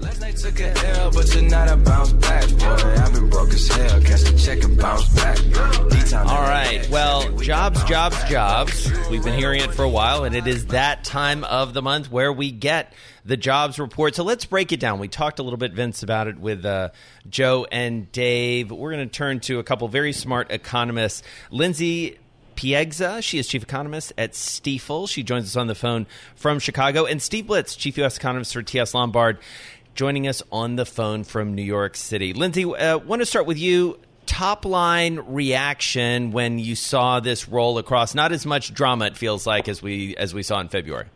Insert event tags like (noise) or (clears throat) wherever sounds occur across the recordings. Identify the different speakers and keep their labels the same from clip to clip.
Speaker 1: Last night took a L, but tonight I bounce back, boy. I've been broke as hell, catch the check and bounce back.
Speaker 2: All right, well, jobs, jobs, jobs. We've been hearing it for a while, and it is that time of the month where we get the jobs report. So let's break it down. We talked a little bit, Vince, about it with uh, Joe and Dave. We're going to turn to a couple very smart economists. Lindsey Piegza. She is chief economist at Stifel. She joins us on the phone from Chicago. And Steve Blitz, chief U.S. economist for T.S. Lombard joining us on the phone from New York City. Lindsey, uh, want to start with you. Top line reaction when you saw this roll across. Not as much drama, it feels like, as we as we saw in February.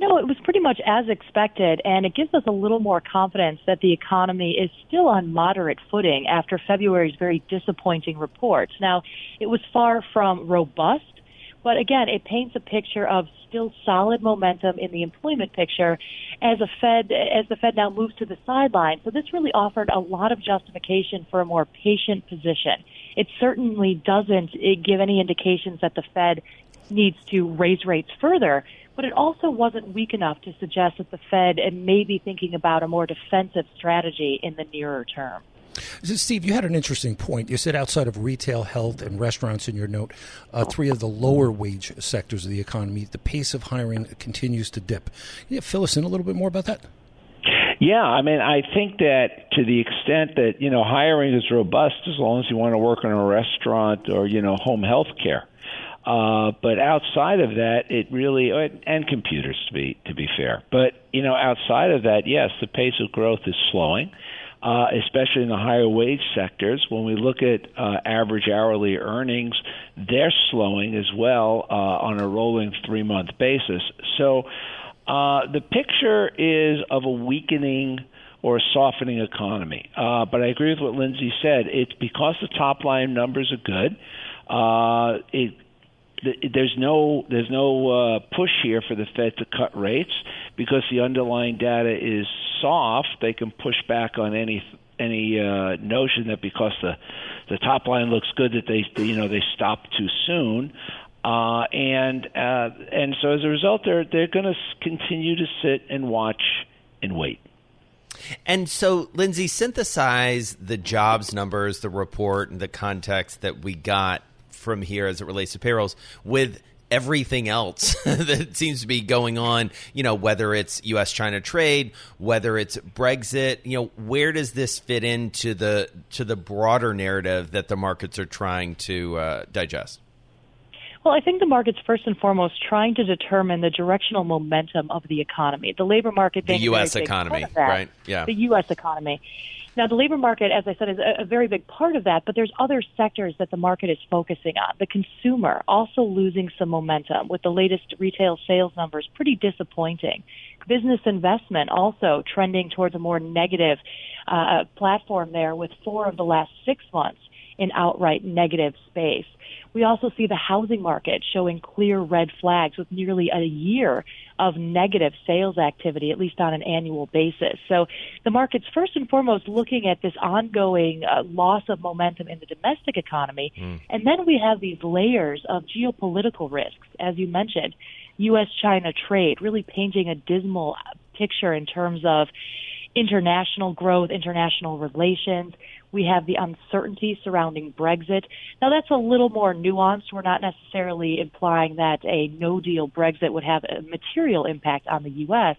Speaker 3: No, it was pretty much as expected, and it gives us a little more confidence that the economy is still on moderate footing after February's very disappointing reports. Now, it was far from robust, but again, it paints a picture of still solid momentum in the employment picture as a Fed as the Fed now moves to the sideline. So this really offered a lot of justification for a more patient position. It certainly doesn't eh, give any indications that the Fed needs to raise rates further, but it also wasn't weak enough to suggest that the Fed may be thinking about a more defensive strategy in the nearer term.
Speaker 4: Steve, you had an interesting point. You said outside of retail, health, and restaurants in your note, uh, three of the lower wage sectors of the economy, the pace of hiring continues to dip. Can you fill us in a little bit more about that?
Speaker 5: Yeah, I mean, I think that to the extent that you know hiring is robust, as long as you want to work in a restaurant or you know home health care. Uh, but outside of that, it really and computers to be to be fair. But you know, outside of that, yes, the pace of growth is slowing uh, especially in the higher wage sectors. When we look at uh, average hourly earnings, they're slowing as well uh, on a rolling three month basis. So uh, the picture is of a weakening or a softening economy. Uh, but I agree with what Lindsey said. It's because the top line numbers are good. Uh, it there's no there's no uh, push here for the Fed to cut rates because the underlying data is soft. They can push back on any any uh, notion that because the the top line looks good that they you know they stop too soon. Uh, and uh, and so as a result, they're they're going to continue to sit and watch and wait.
Speaker 2: And so, Lindsey, synthesize the jobs numbers, the report, and the context that we got from here as it relates to payrolls with everything else (laughs) that seems to be going on, you know, whether it's US China trade, whether it's Brexit, you know, where does this fit into the to the broader narrative that the markets are trying to uh, digest?
Speaker 3: Well, I think the market's first and foremost trying to determine the directional momentum of the economy. The labor market,
Speaker 2: the U.S. economy, right?
Speaker 3: Yeah, the U.S. economy. Now, the labor market, as I said, is a, a very big part of that, but there's other sectors that the market is focusing on. The consumer also losing some momentum with the latest retail sales numbers pretty disappointing. Business investment also trending towards a more negative uh, platform there with four of the last six months in outright negative space. We also see the housing market showing clear red flags with nearly a year of negative sales activity, at least on an annual basis. So the market's first and foremost looking at this ongoing uh, loss of momentum in the domestic economy. Mm. And then we have these layers of geopolitical risks, as you mentioned, U.S. China trade, really painting a dismal picture in terms of international growth, international relations. We have the uncertainty surrounding Brexit. Now, that's a little more nuanced. We're not necessarily implying that a no deal Brexit would have a material impact on the U.S.,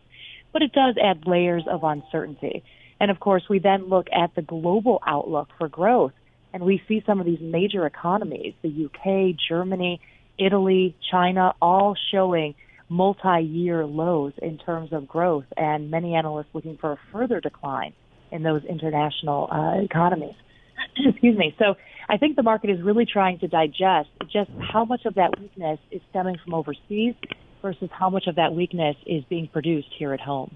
Speaker 3: but it does add layers of uncertainty. And of course, we then look at the global outlook for growth, and we see some of these major economies, the UK, Germany, Italy, China, all showing multi year lows in terms of growth, and many analysts looking for a further decline in those international uh, economies. (clears throat) Excuse me. So I think the market is really trying to digest just how much of that weakness is stemming from overseas versus how much of that weakness is being produced here at home.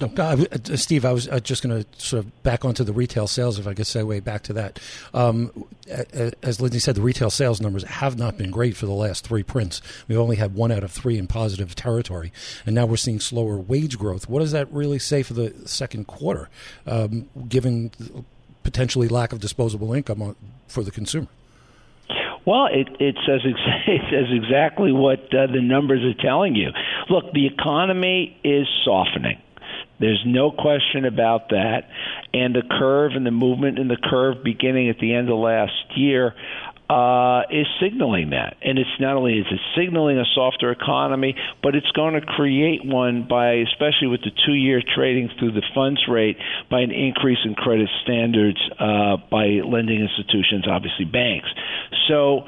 Speaker 4: No, uh, Steve, I was uh, just going to sort of back onto the retail sales, if I could segue back to that. Um, as Lindsey said, the retail sales numbers have not been great for the last three prints. We've only had one out of three in positive territory, and now we're seeing slower wage growth. What does that really say for the second quarter, um, given potentially lack of disposable income for the consumer?
Speaker 5: Well, it, it says (laughs) it says exactly what uh, the numbers are telling you. Look, the economy is softening. There's no question about that. And the curve and the movement in the curve beginning at the end of last year uh, is signaling that. And it's not only is it signaling a softer economy, but it's going to create one by, especially with the two-year trading through the funds rate, by an increase in credit standards uh, by lending institutions, obviously banks. So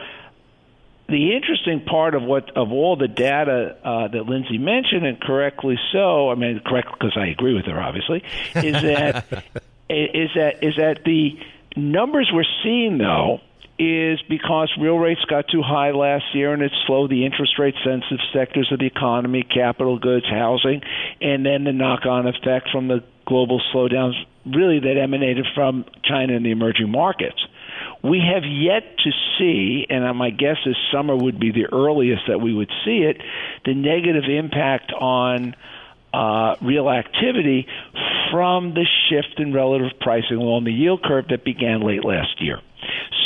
Speaker 5: the interesting part of what of all the data uh, that Lindsey mentioned, and correctly so, I mean, correct because I agree with her, obviously, is that (laughs) is that is that the numbers we're seeing though is because real rates got too high last year and it slowed the interest rate sensitive sectors of the economy, capital goods, housing, and then the knock on effect from the global slowdowns really that emanated from China and the emerging markets. We have yet to see, and my guess is summer would be the earliest that we would see it, the negative impact on uh, real activity from the shift in relative pricing along the yield curve that began late last year.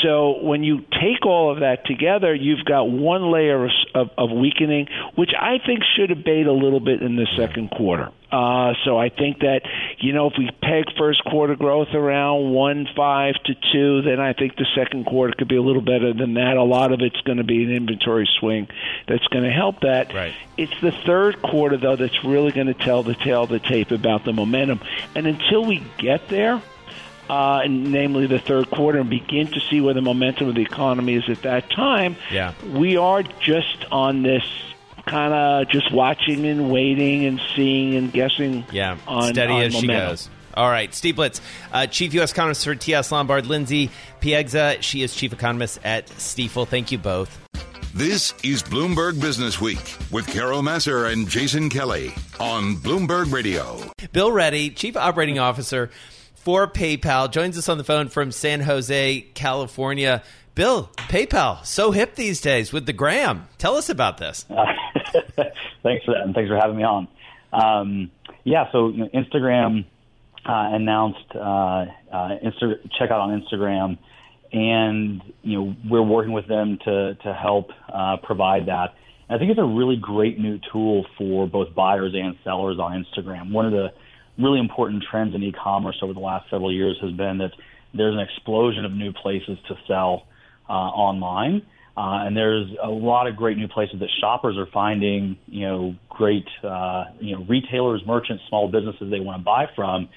Speaker 5: So when you take all of that together, you've got one layer of, of, of weakening, which I think should abate a little bit in the second quarter. Uh, so I think that you know if we peg first quarter growth around one five to two, then I think the second quarter could be a little better than that. A lot of it's going to be an inventory swing that's going to help that.
Speaker 2: Right.
Speaker 5: It's the third quarter though that's really going to tell the tale of the tape about the momentum. And until we get there, uh, namely the third quarter, and begin to see where the momentum of the economy is at that time,
Speaker 2: yeah.
Speaker 5: we are just on this kind of just watching and waiting and seeing and guessing.
Speaker 2: Yeah,
Speaker 5: on,
Speaker 2: steady
Speaker 5: on
Speaker 2: as
Speaker 5: momentum.
Speaker 2: she goes. All right, Steve Blitz, uh, Chief U.S. Economist for T.S. Lombard, Lindsey Piegza. She is Chief Economist at Stifel. Thank you both.
Speaker 6: This is Bloomberg Business Week with Carol Massar and Jason Kelly on Bloomberg Radio.
Speaker 2: Bill Ready, Chief Operating Officer for PayPal, joins us on the phone from San Jose, California. Bill, PayPal, so hip these days with the gram. Tell us about this.
Speaker 7: Uh, (laughs) thanks for that, and thanks for having me on. Um, yeah, so you know, Instagram uh, announced uh, uh, Insta- checkout on Instagram, and you know we're working with them to to help uh, provide that. And I think it's a really great new tool for both buyers and sellers on Instagram. One of the really important trends in e-commerce over the last several years has been that there's an explosion of new places to sell uh, online. Uh, and there's a lot of great new places that shoppers are finding, you know, great, uh, you know, retailers, merchants, small businesses they want to buy from.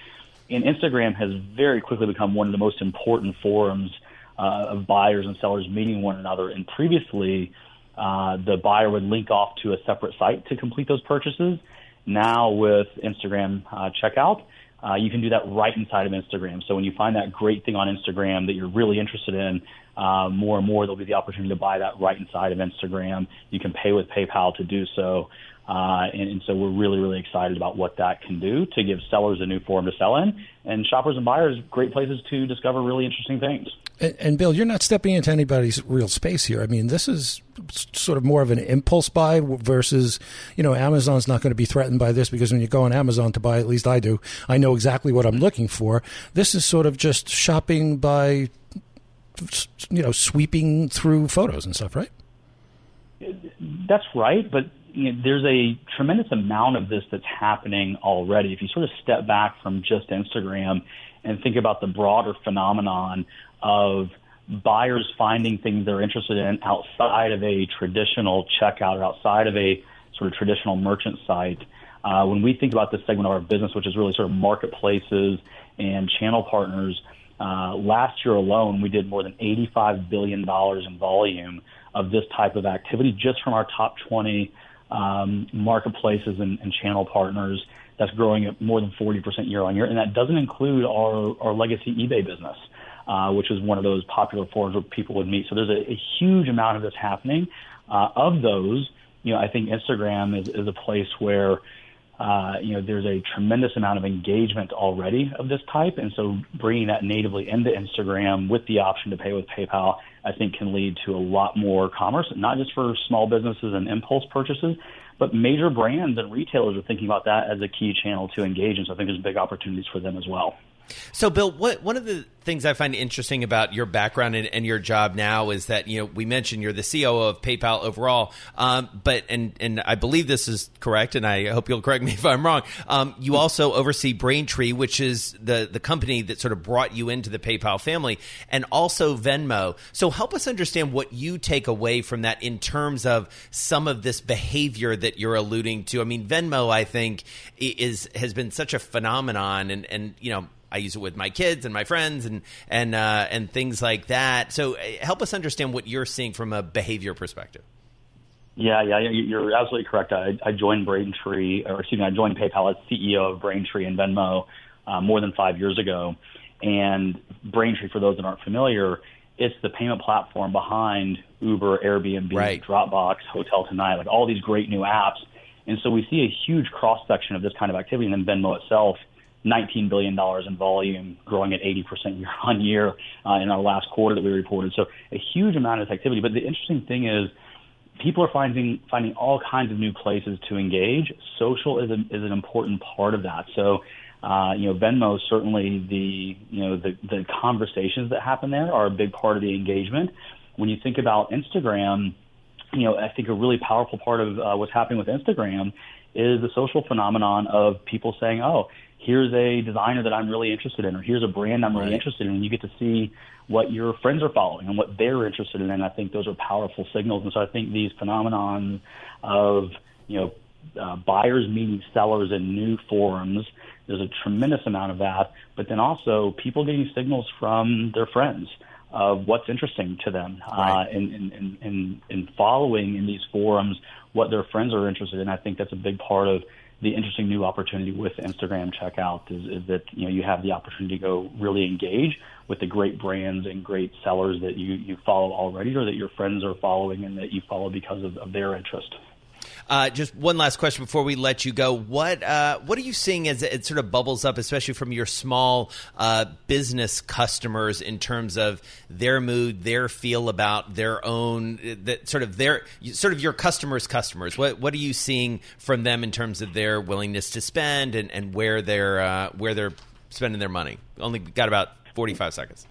Speaker 7: And Instagram has very quickly become one of the most important forums uh, of buyers and sellers meeting one another. And previously, uh, the buyer would link off to a separate site to complete those purchases. Now with Instagram uh, checkout, uh, you can do that right inside of Instagram. So when you find that great thing on Instagram that you're really interested in, uh, more and more there'll be the opportunity to buy that right inside of Instagram. You can pay with PayPal to do so. Uh, and, and so we're really, really excited about what that can do to give sellers a new forum to sell in, and shoppers and buyers great places to discover really interesting things.
Speaker 4: And, and, Bill, you're not stepping into anybody's real space here. I mean, this is sort of more of an impulse buy versus, you know, Amazon's not going to be threatened by this because when you go on Amazon to buy, at least I do, I know exactly what I'm looking for. This is sort of just shopping by, you know, sweeping through photos and stuff, right?
Speaker 7: That's right, but you know, there's a tremendous amount of this that's happening already. If you sort of step back from just Instagram and think about the broader phenomenon of buyers finding things they're interested in outside of a traditional checkout or outside of a sort of traditional merchant site. Uh, when we think about this segment of our business, which is really sort of marketplaces and channel partners, uh, last year alone, we did more than $85 billion in volume of this type of activity just from our top 20 um, marketplaces and, and channel partners. That's growing at more than 40% year on year. And that doesn't include our, our legacy eBay business uh, which is one of those popular forums where people would meet. So there's a, a huge amount of this happening. Uh, of those, you know, I think Instagram is, is a place where uh, you know, there's a tremendous amount of engagement already of this type, and so bringing that natively into Instagram with the option to pay with PayPal, I think, can lead to a lot more commerce, not just for small businesses and impulse purchases, but major brands and retailers are thinking about that as a key channel to engage, and so I think there's big opportunities for them as well.
Speaker 2: So, Bill, what, one of the things I find interesting about your background and, and, your job now is that you know we mentioned you're the COO of PayPal overall, um, but and and I believe this is correct, and I hope you'll correct me if I'm wrong. Um, you also oversee Braintree, which is the the company that sort of brought you into the PayPal family, and also Venmo. So, help us understand what you take away from that in terms of some of this behavior that you're alluding to. I mean, Venmo, I think, is has been such a phenomenon, and and you know I use it with my kids and my friends and and uh, and things like that. So uh, help us understand what you're seeing from a behavior perspective.
Speaker 7: Yeah, yeah, you're absolutely correct. I, I joined Braintree, or excuse me, I joined PayPal as CEO of Braintree and Venmo uh, more than five years ago. And Braintree, for those that aren't familiar, it's the payment platform behind Uber, Airbnb,
Speaker 2: right.
Speaker 7: Dropbox, Hotel Tonight, like all these great new apps. And so we see a huge cross section of this kind of activity. And then Venmo itself $19 billion in volume, growing at 80% year on year uh, in our last quarter that we reported. So a huge amount of activity. But the interesting thing is, people are finding finding all kinds of new places to engage. Social is, a, is an important part of that. So, uh, you know, Venmo certainly the you know the the conversations that happen there are a big part of the engagement. When you think about Instagram, you know, I think a really powerful part of uh, what's happening with Instagram is the social phenomenon of people saying, "Oh, here's a designer that I'm really interested in, or here's a brand I'm really right. interested in. And you get to see what your friends are following and what they're interested in. And I think those are powerful signals. And so I think these phenomenons of, you know, uh, buyers meeting sellers in new forums, there's a tremendous amount of that. But then also people getting signals from their friends of what's interesting to them
Speaker 2: right.
Speaker 7: uh, and, and, and, and following in these forums what their friends are interested in. I think that's a big part of the interesting new opportunity with Instagram checkout is, is that you know you have the opportunity to go really engage with the great brands and great sellers that you, you follow already or that your friends are following and that you follow because of, of their interest.
Speaker 2: Uh, just one last question before we let you go. What uh, what are you seeing as it sort of bubbles up, especially from your small uh, business customers, in terms of their mood, their feel about their own, that sort of their sort of your customers' customers. What what are you seeing from them in terms of their willingness to spend and, and where they're uh, where they're spending their money? Only got about forty five seconds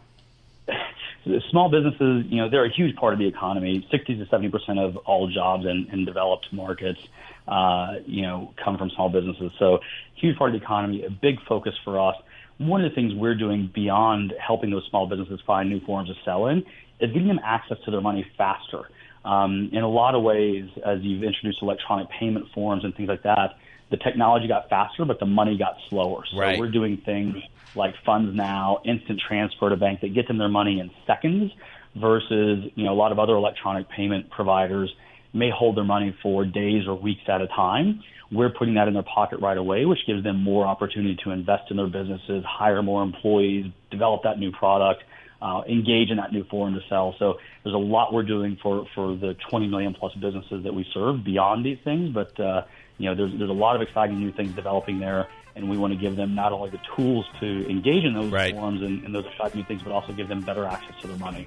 Speaker 7: small businesses, you know, they're a huge part of the economy. 60 to 70 percent of all jobs in, in developed markets, uh, you know, come from small businesses. So, huge part of the economy. A big focus for us. One of the things we're doing beyond helping those small businesses find new forms of selling is getting them access to their money faster. Um, in a lot of ways, as you've introduced electronic payment forms and things like that, the technology got faster, but the money got slower. So
Speaker 2: right.
Speaker 7: we're doing things like Funds Now, instant transfer to bank that get them their money in seconds versus, you know, a lot of other electronic payment providers may hold their money for days or weeks at a time. We're putting that in their pocket right away, which gives them more opportunity to invest in their businesses, hire more employees, develop that new product, uh, engage in that new forum to sell. So there's a lot we're doing for, for the 20 million plus businesses that we serve beyond these things. But, uh, you know, there's, there's a lot of exciting new things developing there and we want to give them not only the tools to engage in those
Speaker 2: right.
Speaker 7: forums and, and those exciting new things, but also give them better access to their money.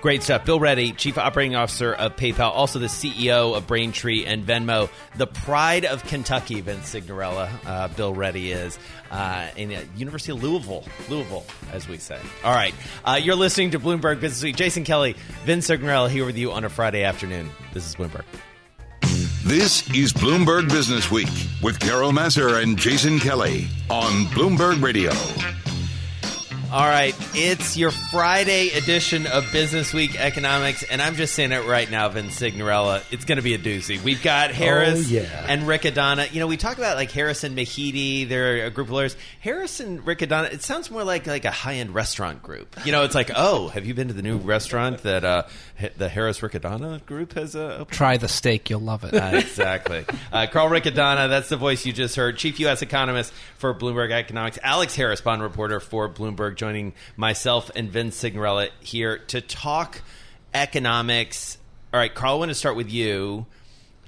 Speaker 2: Great stuff. Bill Ready, Chief Operating Officer of PayPal, also the CEO of Braintree and Venmo, the pride of Kentucky, Vince Cignarella. Uh, Bill Ready is uh, in the University of Louisville, Louisville, as we say. All right. Uh, you're listening to Bloomberg Business Week. Jason Kelly, Vince Cignarella here with you on a Friday afternoon. This is Bloomberg.
Speaker 6: This is Bloomberg Business Week with Carol Massar and Jason Kelly on Bloomberg Radio.
Speaker 2: All right, it's your Friday edition of Business Week Economics, and I'm just saying it right now, Vince Cignarella. It's going to be a doozy. We've got Harris
Speaker 4: oh, yeah.
Speaker 2: and Riccadonna. You know, we talk about like Harris and Mahidi. They're a group of lawyers. Harris and Riccadonna. It sounds more like like a high end restaurant group. You know, it's like, oh, have you been to the new restaurant that uh, the Harris Riccadonna group has uh, opened?
Speaker 8: Try the steak, you'll love it. (laughs)
Speaker 2: Uh, exactly. Uh, Carl Riccadonna, that's the voice you just heard. Chief U.S. economist for Bloomberg Economics. Alex Harris, bond reporter for Bloomberg joining myself and Vince Cignarella here to talk economics. All right, Carl, I want to start with you.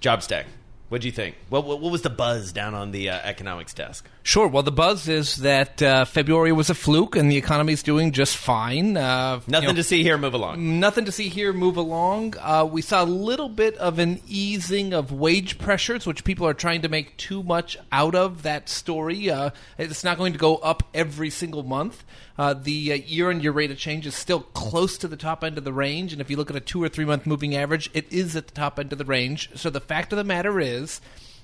Speaker 2: Jobs Day. What do you think? What, what, what was the buzz down on the uh, economics desk?
Speaker 8: Sure. Well, the buzz is that uh, February was a fluke and the economy's doing just fine. Uh,
Speaker 2: Nothing
Speaker 8: you know,
Speaker 2: to see here. Move along.
Speaker 8: Nothing to see here. Move along. Uh, we saw a little bit of an easing of wage pressures, which people are trying to make too much out of that story. Uh, it's not going to go up every single month. Uh, the uh, year-on-year rate of change is still close to the top end of the range, and if you look at a two or three-month moving average, it is at the top end of the range. So the fact of the matter is.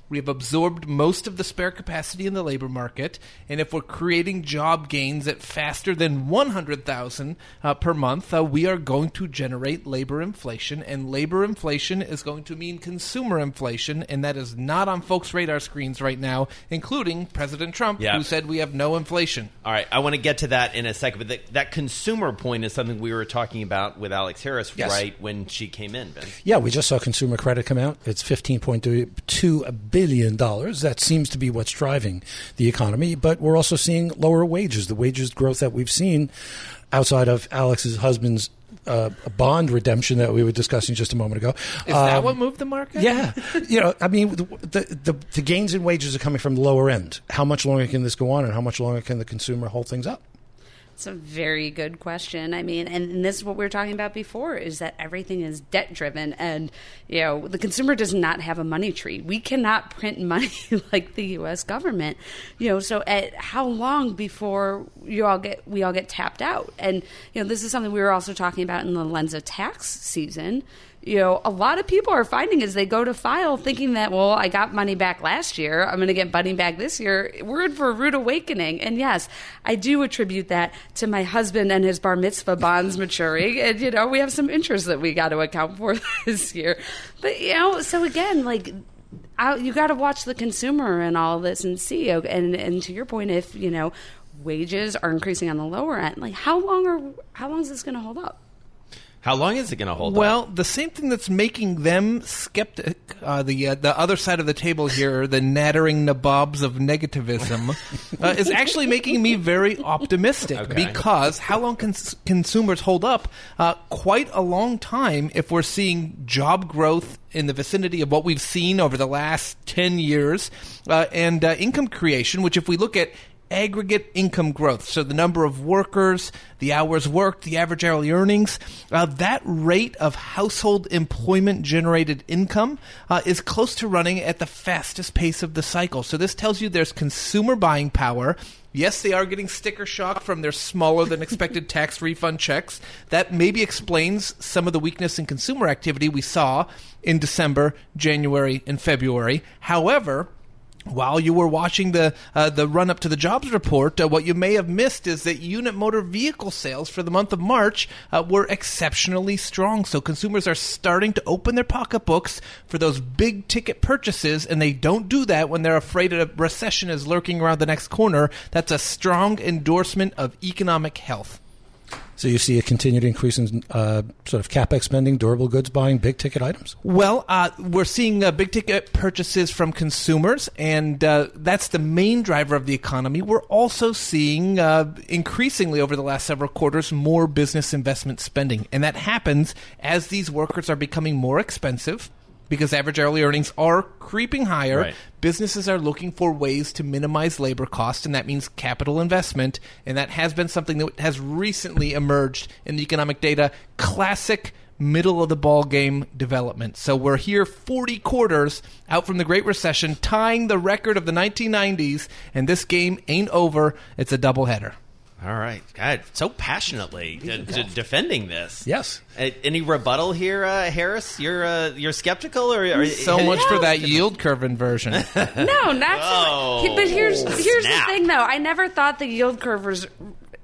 Speaker 8: We have absorbed most of the spare capacity in the labor market, and if we're creating job gains at faster than 100,000 uh, per month, uh, we are going to generate labor inflation, and labor inflation is going to mean consumer inflation, and that is not on folks' radar screens right now, including President Trump,
Speaker 2: Yeah.
Speaker 8: who said we have no inflation.
Speaker 2: All right, I want to get to that in a second, but th- that consumer point is something we were talking about with Alex Harris
Speaker 4: Yes.
Speaker 2: right when she came in. Vince.
Speaker 4: Yeah, we just saw consumer credit come out. It's $15.2 billion. That seems to be what's driving the economy, but we're also seeing lower wages. The wages growth that we've seen outside of Alex's husband's uh, bond redemption that we were discussing just a moment ago.
Speaker 8: Is that
Speaker 4: Um,
Speaker 8: what moved the market?
Speaker 4: Yeah, you know, I mean, the the the gains in wages are coming from the lower end. How much longer can this go on, and how much longer can the consumer hold things up?
Speaker 9: It's a very good question. I mean, and, and this is what we were talking about before is that everything is debt driven and, you know, the consumer does not have a money tree. We cannot print money (laughs) like the US government. You know, so at how long before you all get we all get tapped out? And, you know, this is something we were also talking about in the lens of tax season you know, a lot of people are finding as they go to file thinking that, well, I got money back last year. I'm going to get money back this year. We're in for a rude awakening. And yes, I do attribute that to my husband and his bar mitzvah bonds (laughs) maturing. And, you know, we have some interest that we got to account for (laughs) this year. But, you know, so again, like, I, you got to watch the consumer and all this and see. And, and to your point, if, you know, wages are increasing on the lower end, like, how long are, how long is this going to hold up?
Speaker 2: How long is it going to hold
Speaker 8: Well,
Speaker 2: up?
Speaker 8: the same thing that's making them skeptic, uh, the uh, the other side of the table here, (laughs) the nattering nabobs of negativism, (laughs) uh, is actually making me very optimistic
Speaker 2: Okay.
Speaker 8: because how long can consumers hold up? Uh, quite a long time if we're seeing job growth in the vicinity of what we've seen over the last 10 years uh, and uh, income creation, which if we look at aggregate income growth. So the number of workers, the hours worked, the average hourly earnings, uh, that rate of household employment generated income uh, is close to running at the fastest pace of the cycle. So this tells you there's consumer buying power. Yes, they are getting sticker shock from their smaller than expected (laughs) tax refund checks. That maybe explains some of the weakness in consumer activity we saw in December, January, and February. However, while you were watching the uh, the run up to the jobs report, uh, what you may have missed is that unit motor vehicle sales for the month of March uh, were exceptionally strong. So consumers are starting to open their pocketbooks for those big ticket purchases, and they don't do that when they're afraid a recession is lurking around the next corner. That's a strong endorsement of economic health.
Speaker 4: So you see a continued increase in uh, sort of capex spending, durable goods buying, big ticket items.
Speaker 8: Well, uh, we're seeing uh, big ticket purchases from consumers, and uh, that's the main driver of the economy. We're also seeing uh, increasingly over the last several quarters more business investment spending, and that happens as these workers are becoming more expensive. Because average hourly earnings are creeping higher,
Speaker 2: Right.
Speaker 8: businesses are looking for ways to minimize labor costs, and that means capital investment. And that has been something that has recently emerged in the economic data. Classic middle of the ball game development. So we're here 40 quarters out from the Great Recession, tying the record of the 1990s, and this game ain't over. It's a doubleheader.
Speaker 2: All right, God, so passionately d- d- defending this.
Speaker 4: Yes.
Speaker 2: Uh, any rebuttal here, uh, Harris? You're uh, you're skeptical, or, or
Speaker 8: So (laughs) much for that yield curve inversion. (laughs)
Speaker 9: No, not
Speaker 2: Whoa.
Speaker 9: But here's here's
Speaker 2: Snap.
Speaker 9: the thing, though. I never thought the yield curve was.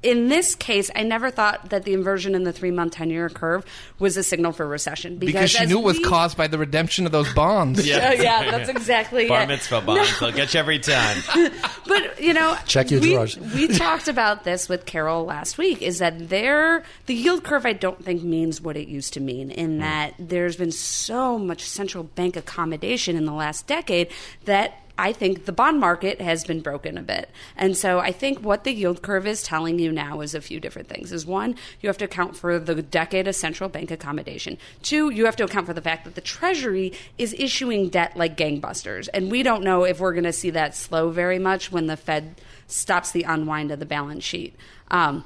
Speaker 9: In this case, I never thought that the inversion in the three month ten year curve was a signal for recession because,
Speaker 8: because she knew it was
Speaker 9: we-
Speaker 8: caused by the redemption of those bonds. (laughs)
Speaker 2: Yeah.
Speaker 9: Oh, yeah, that's exactly
Speaker 2: bar
Speaker 9: it.
Speaker 2: mitzvah bonds. They'll get you every time. (laughs)
Speaker 9: But you know,
Speaker 4: Check your
Speaker 9: we,
Speaker 4: drawers.
Speaker 9: we (laughs) talked about this with Carol last week. Is that there? The yield curve, I don't think means what it used to mean. In hmm. that there's been so much central bank accommodation in the last decade that I think the bond market has been broken a bit. And so I think what the yield curve is telling you now is a few different things. Is one, you have to account for the decade of central bank accommodation. Two, you have to account for the fact that the Treasury is issuing debt like gangbusters. And we don't know if we're going to see that slow very much when the Fed stops the unwind of the balance sheet. Um,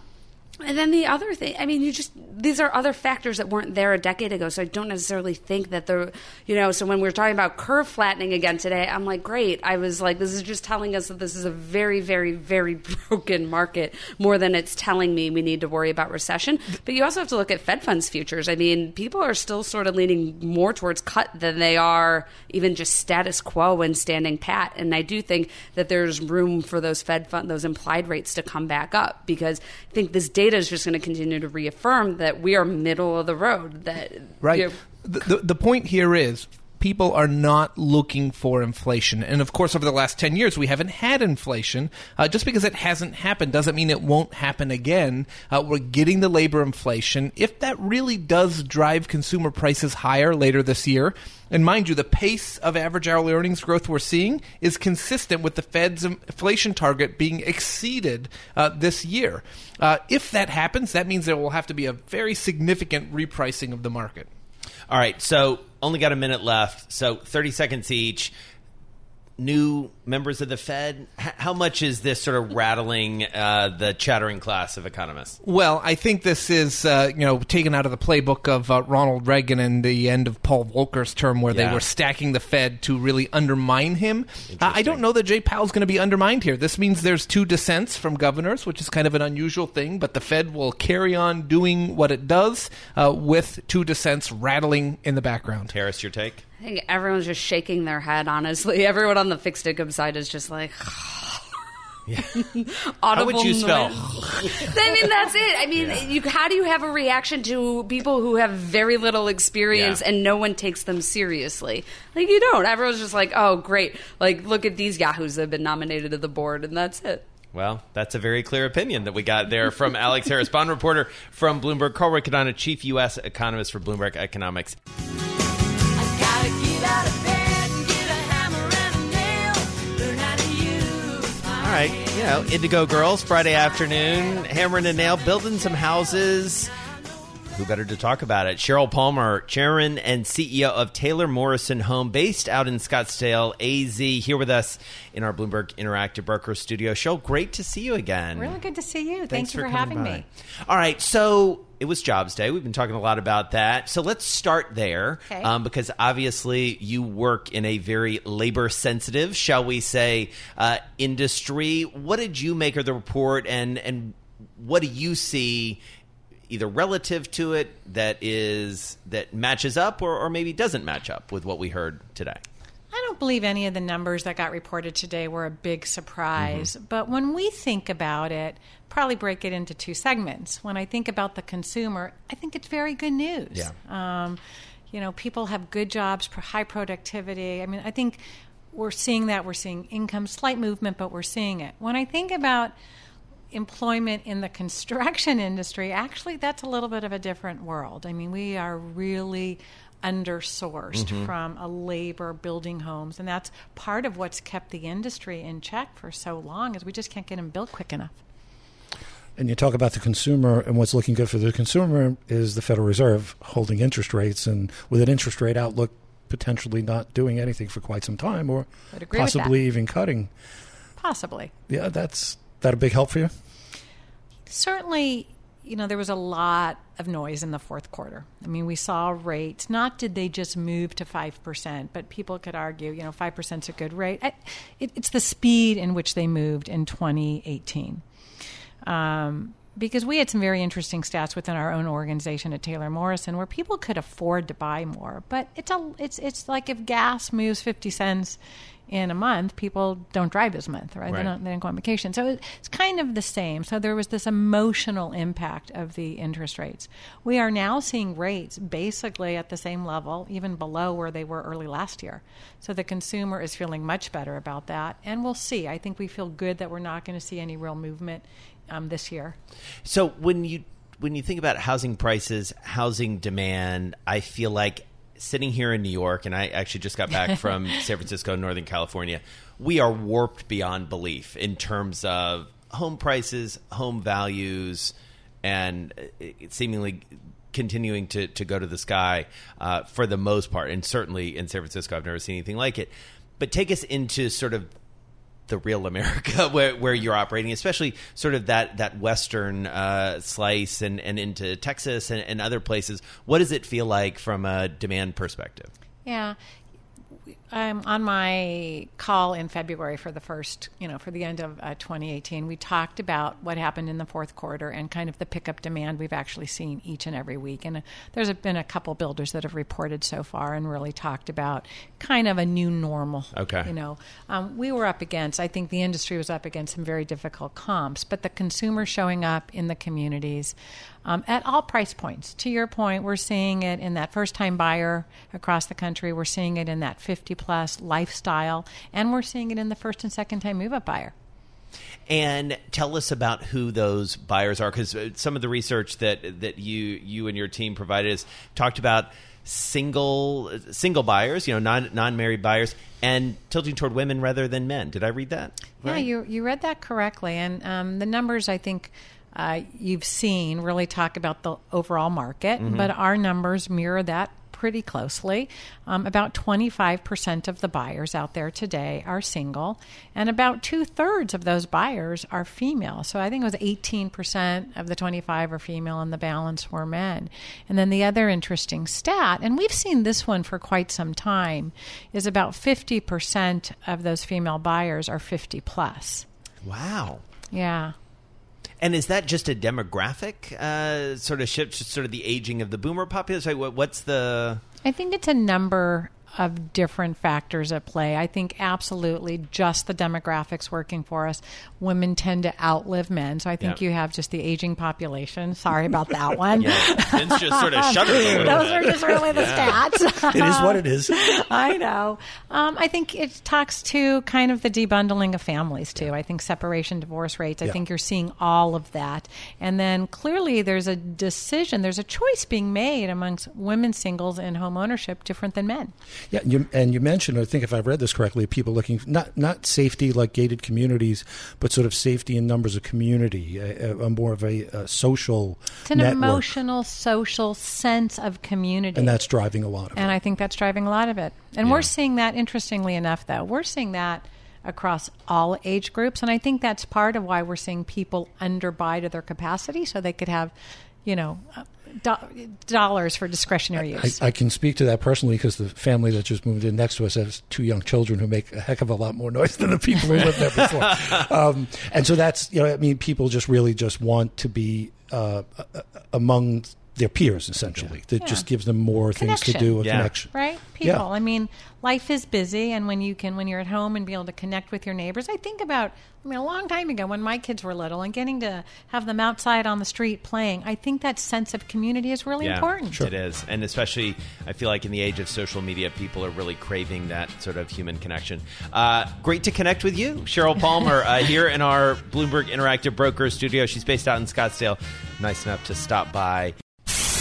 Speaker 9: and then the other thing, I mean, you just, these are other factors that weren't there a decade ago. So I don't necessarily think that the, you know, so when we are talking about curve flattening again today, I'm like, great. I was like, this is just telling us that this is a very, very, very (laughs) broken market more than it's telling me we need to worry about recession. But you also have to look at Fed funds futures. I mean, people are still sort of leaning more towards cut than they are even just status quo and standing pat. And I do think that there's room for those Fed fund, those implied rates to come back up because I think this data data is just going to continue to reaffirm that we are middle of the road. That
Speaker 8: right.
Speaker 9: you know,
Speaker 8: the, the, the point here is people are not looking for inflation. And of course, over the last 10 years, we haven't had inflation. Uh, just because it hasn't happened doesn't mean it won't happen again. Uh, we're getting the labor inflation. If that really does drive consumer prices higher later this year, and mind you, the pace of average hourly earnings growth we're seeing is consistent with the Fed's inflation target being exceeded uh, this year. Uh, if that happens, that means there will have to be a very significant repricing of the market.
Speaker 2: All right, so only got a minute left, so 30 seconds each. New members of the Fed, H- how much is this sort of rattling uh, the chattering class of economists?
Speaker 8: Well, I think this is uh, you know taken out of the playbook of uh, Ronald Reagan and the end of Paul Volcker's term, where
Speaker 2: Yeah.
Speaker 8: they were stacking the Fed to really undermine him. Uh, I don't know that Jay Powell's going to be undermined here. This means there's two dissents from governors, which is kind of an unusual thing, but the Fed will carry on doing what it does uh, with two dissents rattling in the background.
Speaker 2: Harris, your take?
Speaker 9: I think everyone's just shaking their head. Honestly, (laughs) everyone on the fixed income side is just like. (sighs) (laughs)
Speaker 2: How would you spell? (laughs)
Speaker 9: I mean, that's it. I mean, you, how do you have a reaction to people who have very little experience
Speaker 2: Yeah.
Speaker 9: and no one takes them seriously? Like, you don't. Everyone's just like, oh, great. Like, look at these yahoos that have been nominated to the board, and that's it.
Speaker 2: Well, that's a very clear opinion that we got there from Alex Harris, bond reporter from Bloomberg. Carl Riccadonna, chief U.S. economist for Bloomberg Economics. All right, you know, Indigo Girls, Friday afternoon, hammering a nail, building some houses. Who better to talk about it? Sheryl Palmer, chairman and CEO of Taylor Morrison Home, based out in Scottsdale, AZ, here with us in our Bloomberg Interactive Broker Studio. Sheryl, great to see you again.
Speaker 10: Really good to see you.
Speaker 2: Thanks
Speaker 10: Thanks for,
Speaker 2: coming
Speaker 10: having
Speaker 2: by.
Speaker 10: me.
Speaker 2: All right, so it was Jobs Day. We've been talking a lot about that. So let's start there,
Speaker 10: Okay.
Speaker 2: um, because obviously you work in a very labor sensitive, shall we say, uh, industry. What did you make of the report, and and what do you see? Either relative to it that is that matches up, or, or maybe doesn't match up with what we heard today.
Speaker 10: I don't believe any of the numbers that got reported today were a big surprise.
Speaker 2: Mm-hmm.
Speaker 10: But when we think about it, probably break it into two segments. When I think about the consumer, I think it's very good news.
Speaker 2: Yeah.
Speaker 10: Um, you know, people have good jobs, high productivity. I mean, I think we're seeing that. We're seeing income, slight movement, but we're seeing it. When I think about employment in the (laughs) construction industry, actually, that's a little bit of a different world. I mean, we are really undersourced
Speaker 2: Mhm.
Speaker 10: from a labor building homes, and that's part of what's kept the industry in check for so long is we just can't get them built quick enough.
Speaker 4: And you talk about the consumer, and what's looking good for the consumer is the Federal Reserve holding interest rates, and with an interest rate outlook potentially not doing anything for quite some time, or
Speaker 10: Would agree with that.
Speaker 4: possibly even cutting.
Speaker 10: Possibly.
Speaker 4: Yeah, that's that a big help for you?
Speaker 10: certainly, you know, there was a lot of noise in the fourth quarter. I mean, we saw rates, not did they just move to 5%, but people could argue, you know, 5% is a good rate. I, it, it's the speed in which they moved in 2018. Um, because we had some very interesting stats within our own organization at Taylor Morrison where people could afford to buy more. But it's a it's it's like if gas moves fifty cents in a month, people don't drive this month, right?
Speaker 11: Right.
Speaker 10: They don't they don't go on vacation. So it's kind of the same. So there was this emotional impact of the interest rates. We are now seeing rates basically at the same level, even below where they were early last year. So the consumer is feeling much better about that, and we'll see. I think we feel good that we're not going to see any real movement um, this year.
Speaker 2: So when you when you think about housing prices, housing demand, I feel like sitting here in New York, and I actually just got back from (laughs) San Francisco, Northern California. We are warped beyond belief in terms of home prices, home values, and it seemingly continuing to, to go to the sky uh, for the most part. And certainly in San Francisco, I've never seen anything like it. But take us into sort of the real America (laughs) where, where you're operating, especially sort of that that western uh, slice and, and into Texas and, and other places. What does it feel like from a demand perspective?
Speaker 10: Yeah, um, on my call in February for the first, you know, for the end of uh, 2018, we talked about what happened in the fourth quarter and kind of the pickup demand we've actually seen each and every week. And uh, there's been a couple builders that have reported so far and really talked about kind of a new normal.
Speaker 2: Okay.
Speaker 10: You know, um, we were up against, I think the industry was up against some very difficult comps, but the consumer showing up in the communities um, at all price points. To your point, we're seeing it in that first time buyer across the country, we're seeing it in that 50 plus lifestyle, and we're seeing it in the first and second time move up buyer.
Speaker 2: And tell us about who those buyers are, because uh, some of the research that that you you and your team provided is talked about single single buyers, you know, non non married buyers, and tilting toward women rather than men. Did I read that?
Speaker 10: Right? Yeah, you you read that correctly, and um, the numbers I think. Uh, you've seen really talk about the overall market, mm-hmm. but our numbers mirror that pretty closely. Um, about 25% of the buyers out there today are single, and about two thirds of those buyers are female. So I think it was 18% of the 25 are female, and the balance were men. And then the other interesting stat, and we've seen this one for quite some time, is about 50% of those female buyers are 50 plus.
Speaker 2: Wow.
Speaker 10: Yeah.
Speaker 2: And is that just a demographic uh, sort of shift, sort of the aging of the boomer population? What's the?
Speaker 10: I think it's a number of different factors at play. I think absolutely just the demographics working for us. Women tend to outlive men, so I think you have just the aging population. Sorry about that (laughs) one.
Speaker 2: yeah, Vince just sort of shuddered. (laughs)
Speaker 10: Those are just really the yeah. stats.
Speaker 4: it is what it is. (laughs)
Speaker 10: I know. Um, I think it talks to kind of the debundling of families too. I think separation, divorce rates. I yeah. think you're seeing all of that, and then clearly there's a decision, there's a choice being made amongst women singles in home ownership different than men.
Speaker 4: Yeah, you, and you mentioned, I think if I've read this correctly, people looking not not safety like gated communities, but sort of safety in numbers of community, a, a more of a, a social.
Speaker 10: It's an
Speaker 4: network.
Speaker 10: emotional, social sense of community,
Speaker 4: and that's driving a lot of
Speaker 10: and it.
Speaker 4: And
Speaker 10: I think that's driving a lot of it. And yeah. we're seeing that. Interestingly enough, though, we're seeing that across all age groups. And I think that's part of why we're seeing people underbuy to their capacity so they could have, you know, do- dollars for discretionary use.
Speaker 4: I, I, can speak to that personally because the family that just moved in next to us has two young children who make a heck of a lot more noise (laughs) than the people who lived there before. (laughs) um, and so that's you know I mean people just really just want to be uh, among their peers essentially. That yeah. just gives them more connection. things to do. A yeah. connection,
Speaker 10: right? People. Yeah. I mean, life is busy, and when you can, when you're at home and be able to connect with your neighbors, I think about. I mean, a long time ago when my kids were little, and getting to have them outside on the street playing. I think that sense of community is really
Speaker 2: yeah,
Speaker 10: important.
Speaker 2: Sure. It is, and especially I feel like in the age of social media, people are really craving that sort of human connection. Uh, great to connect with you, Sheryl Palmer, uh, (laughs) here in our Bloomberg Interactive Broker studio. She's based out in Scottsdale. Nice enough to stop by.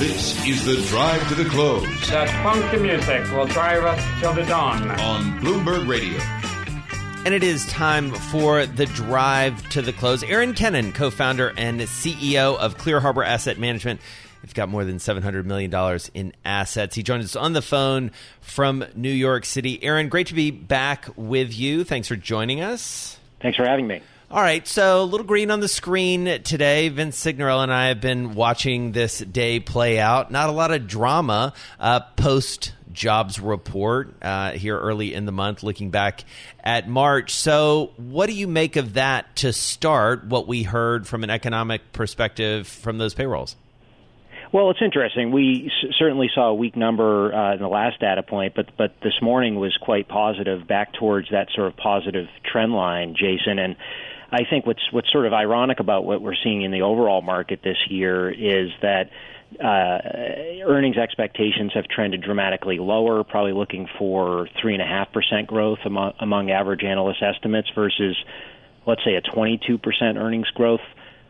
Speaker 6: This is the drive to the close.
Speaker 12: That funky music will drive us till the dawn.
Speaker 6: On Bloomberg Radio.
Speaker 2: And it is time for the drive to the close. Aaron Kennon, co founder and CEO of Clear Harbor Asset Management. They've got more than $700 million in assets. He joins us on the phone from New York City. Aaron, great to be back with you. Thanks for joining us.
Speaker 13: Thanks for having me.
Speaker 2: All right, so a little green on the screen today. Vince Cignarella and I have been watching this day play out. Not a lot of drama uh, post jobs report uh, here early in the month, looking back at March. So, what do you make of that to start? What we heard from an economic perspective from those payrolls?
Speaker 13: Well, it's interesting. We s- certainly saw a weak number uh, in the last data point, but but this morning was quite positive, back towards that sort of positive trend line, Jason. And I think what's what's sort of ironic about what we're seeing in the overall market this year is that uh, earnings expectations have trended dramatically lower, probably looking for three and a half percent growth among, among average analyst estimates versus, let's say, a 22 percent earnings growth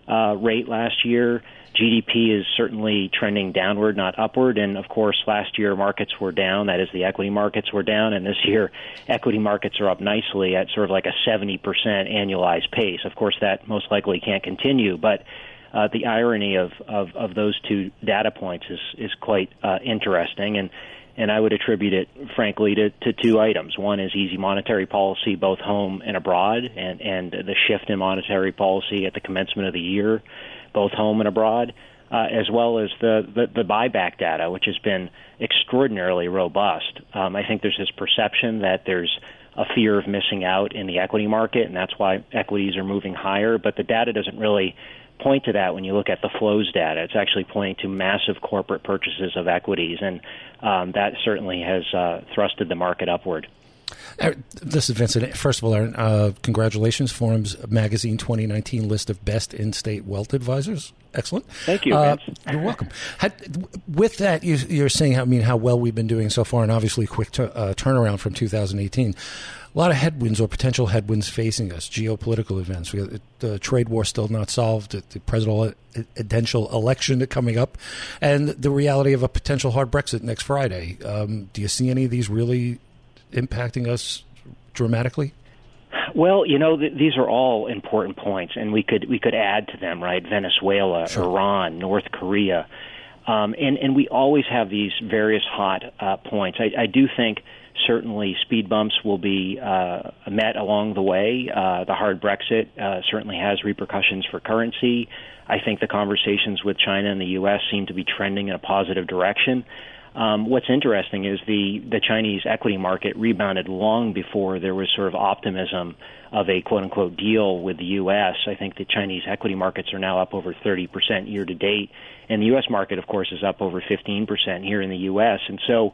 Speaker 13: uh, rate last year. GDP is certainly trending downward, not upward. And of course, last year markets were down. That is, the equity markets were down. And this year, equity markets are up nicely at sort of like a 70% annualized pace. Of course, that most likely can't continue. But uh, the irony of, of, of those two data points is, is quite uh, interesting. And and I would attribute it, frankly, to, to two items. One is easy monetary policy, both home and abroad, and, and the shift in monetary policy at the commencement of the year both home and abroad, uh, as well as the, the, the buyback data, which has been extraordinarily robust. Um, I think there's this perception that there's a fear of missing out in the equity market, and that's why equities are moving higher. But the data doesn't really point to that when you look at the flows data. It's actually pointing to massive corporate purchases of equities, and um, that certainly has uh, thrusted the market upward.
Speaker 4: This is Vincent. First of all, Aaron, uh, congratulations. Forbes Magazine 2019 list of best in-state wealth advisors. Excellent.
Speaker 13: Thank you.
Speaker 4: Uh, you're welcome. Had, with that, you, are saying, I mean, how well we've been doing so far, and obviously quick t- uh, turnaround from 2018. A lot of headwinds or potential headwinds facing us. Geopolitical events. We got the trade war still not solved. The presidential election coming up, and the reality of a potential hard Brexit next Friday. Um, do you see any of these really impacting us dramatically?
Speaker 13: Well, you know, th- these are all important points, and we could we could add to them, right? Venezuela, sure. Iran, North Korea, um, and and we always have these various hot uh, points. I, I do think certainly speed bumps will be uh, met along the way. Uh, the hard Brexit uh, certainly has repercussions for currency. I think the conversations with China and the U.S. seem to be trending in a positive direction. Um, what's interesting is the, the Chinese equity market rebounded long before there was sort of optimism of a quote unquote deal with the U.S. I think the Chinese equity markets are now up over 30% year to date. And the U.S. market, of course, is up over 15% here in the U.S. And so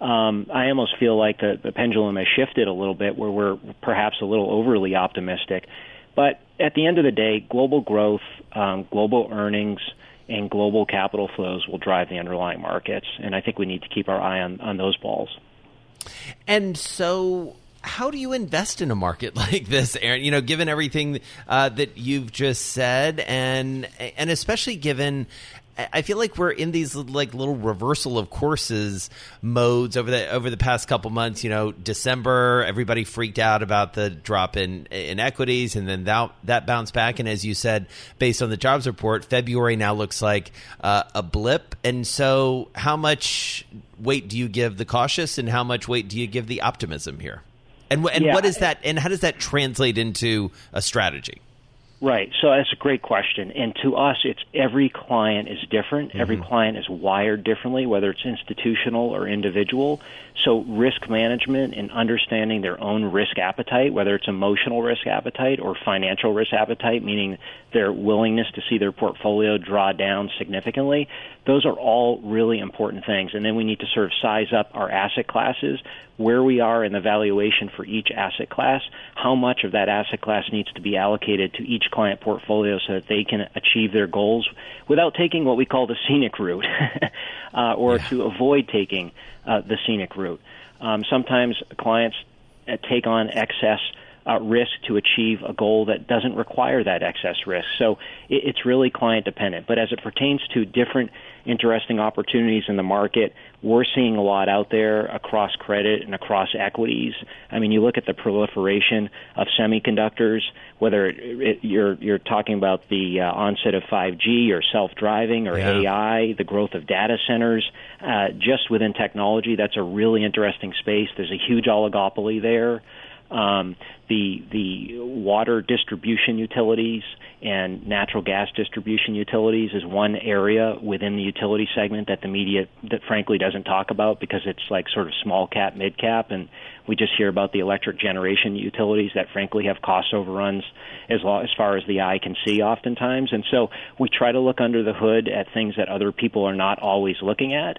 Speaker 13: um, I almost feel like the, the pendulum has shifted a little bit where we're perhaps a little overly optimistic. But at the end of the day, global growth, um, global earnings, and global capital flows will drive the underlying markets. And I think we need to keep our eye on, on those balls.
Speaker 2: And so, how do you invest in a market (laughs) like this, Aaron? You know, given everything uh, that you've just said, and and especially given I feel like we're in these like little reversal of courses modes over the over the past couple months. You know, December everybody freaked out about the drop in in equities, and then that that bounced back. And as you said, based on the jobs report, February now looks like uh, a blip. And so, how much weight do you give the cautious, and how much weight do you give the optimism here? And and yeah. what is that? And how does that translate into a strategy?
Speaker 13: Right. So that's a great question. And to us, it's every client is different. Mm-hmm. Every client is wired differently, whether it's institutional or individual. So risk management and understanding their own risk appetite, whether it's emotional risk appetite or financial risk appetite, meaning their willingness to see their portfolio draw down significantly, those are all really important things. And then we need to sort of size up our asset classes, where we are in the valuation for each asset class, how much of that asset class needs to be allocated to each client portfolio so that they can achieve their goals without taking what we call the scenic route (laughs) uh, or yeah. to avoid taking uh, the scenic route. Um, sometimes clients uh, take on excess uh, risk to achieve a goal that doesn't require that excess risk. So it, it's really client dependent. But as it pertains to different interesting opportunities in the market, we're seeing a lot out there across credit and across equities. I mean, you look at the proliferation of semiconductors, whether it, it, you're you're talking about the uh, onset of 5G or self-driving or yeah. AI, the growth of data centers, uh, just within technology, that's a really interesting space. There's a huge oligopoly there. Um, the the water distribution utilities and natural gas distribution utilities is one area within the utility segment that the media that frankly doesn't talk about because it's like sort of small cap mid cap. And we just hear about the electric generation utilities that frankly have cost overruns as long, as far as the eye can see oftentimes. And so we try to look under the hood at things that other people are not always looking at.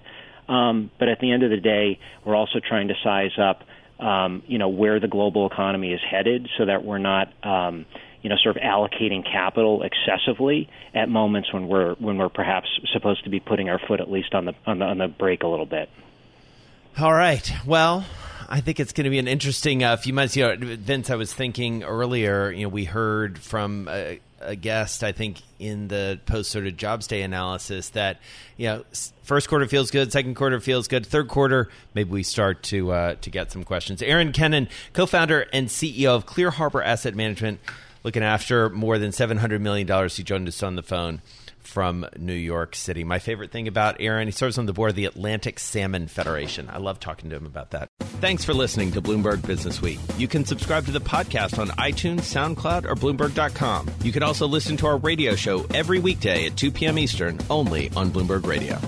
Speaker 13: Um, but at the end of the day we're also trying to size up um, you know where the global economy is headed so that we're not um, you know, sort of allocating capital excessively at moments when we're when we're perhaps supposed to be putting our foot at least on the on the, on the brake a little bit.
Speaker 2: All right. Well, I think it's going to be an interesting uh, few months. You know, Vince, I was thinking earlier. You know, we heard from a, a guest, I think, in the post sort of jobs day analysis that you know, first quarter feels good, second quarter feels good, third quarter maybe we start to uh, to get some questions. Aaron Kennon, co-founder and CEO of Clear Harbor Asset Management looking after more than $700 million. He joined us on the phone from New York City. My favorite thing about Aaron, he serves on the board of the Atlantic Salmon Federation. I love talking to him about that. Thanks for listening to Bloomberg Business Week. You can subscribe to the podcast on iTunes, SoundCloud, or Bloomberg.com. You can also listen to our radio show every weekday at 2 p.m. Eastern, only on Bloomberg Radio.